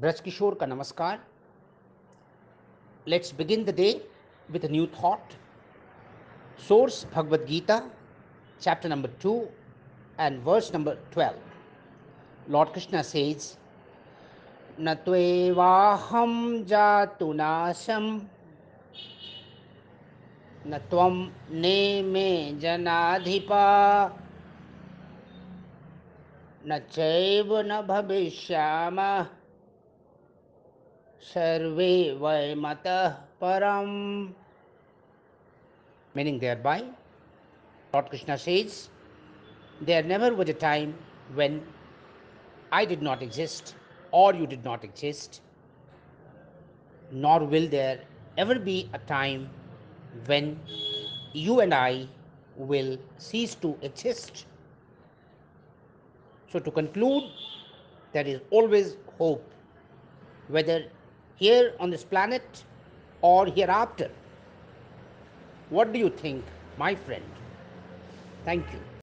ब्रज किशोर का नमस्कार। Let's begin the day with new thought source Bhagavad Gita chapter number two and verse number twelve lord Krishna says न त्वेवाहं जातु नाशं न त्वम ने मे जनाधिपा न चैव न भविष्यामः सर्वे वयमतः परम् Meaning thereby, Lord Krishna says, there never was a time when I did not exist or you did not exist, nor will there ever be a time when you and I will cease to exist. So, to conclude, there is always hope, whether here on this planet or hereafter. What do you think, my friend? Thank you.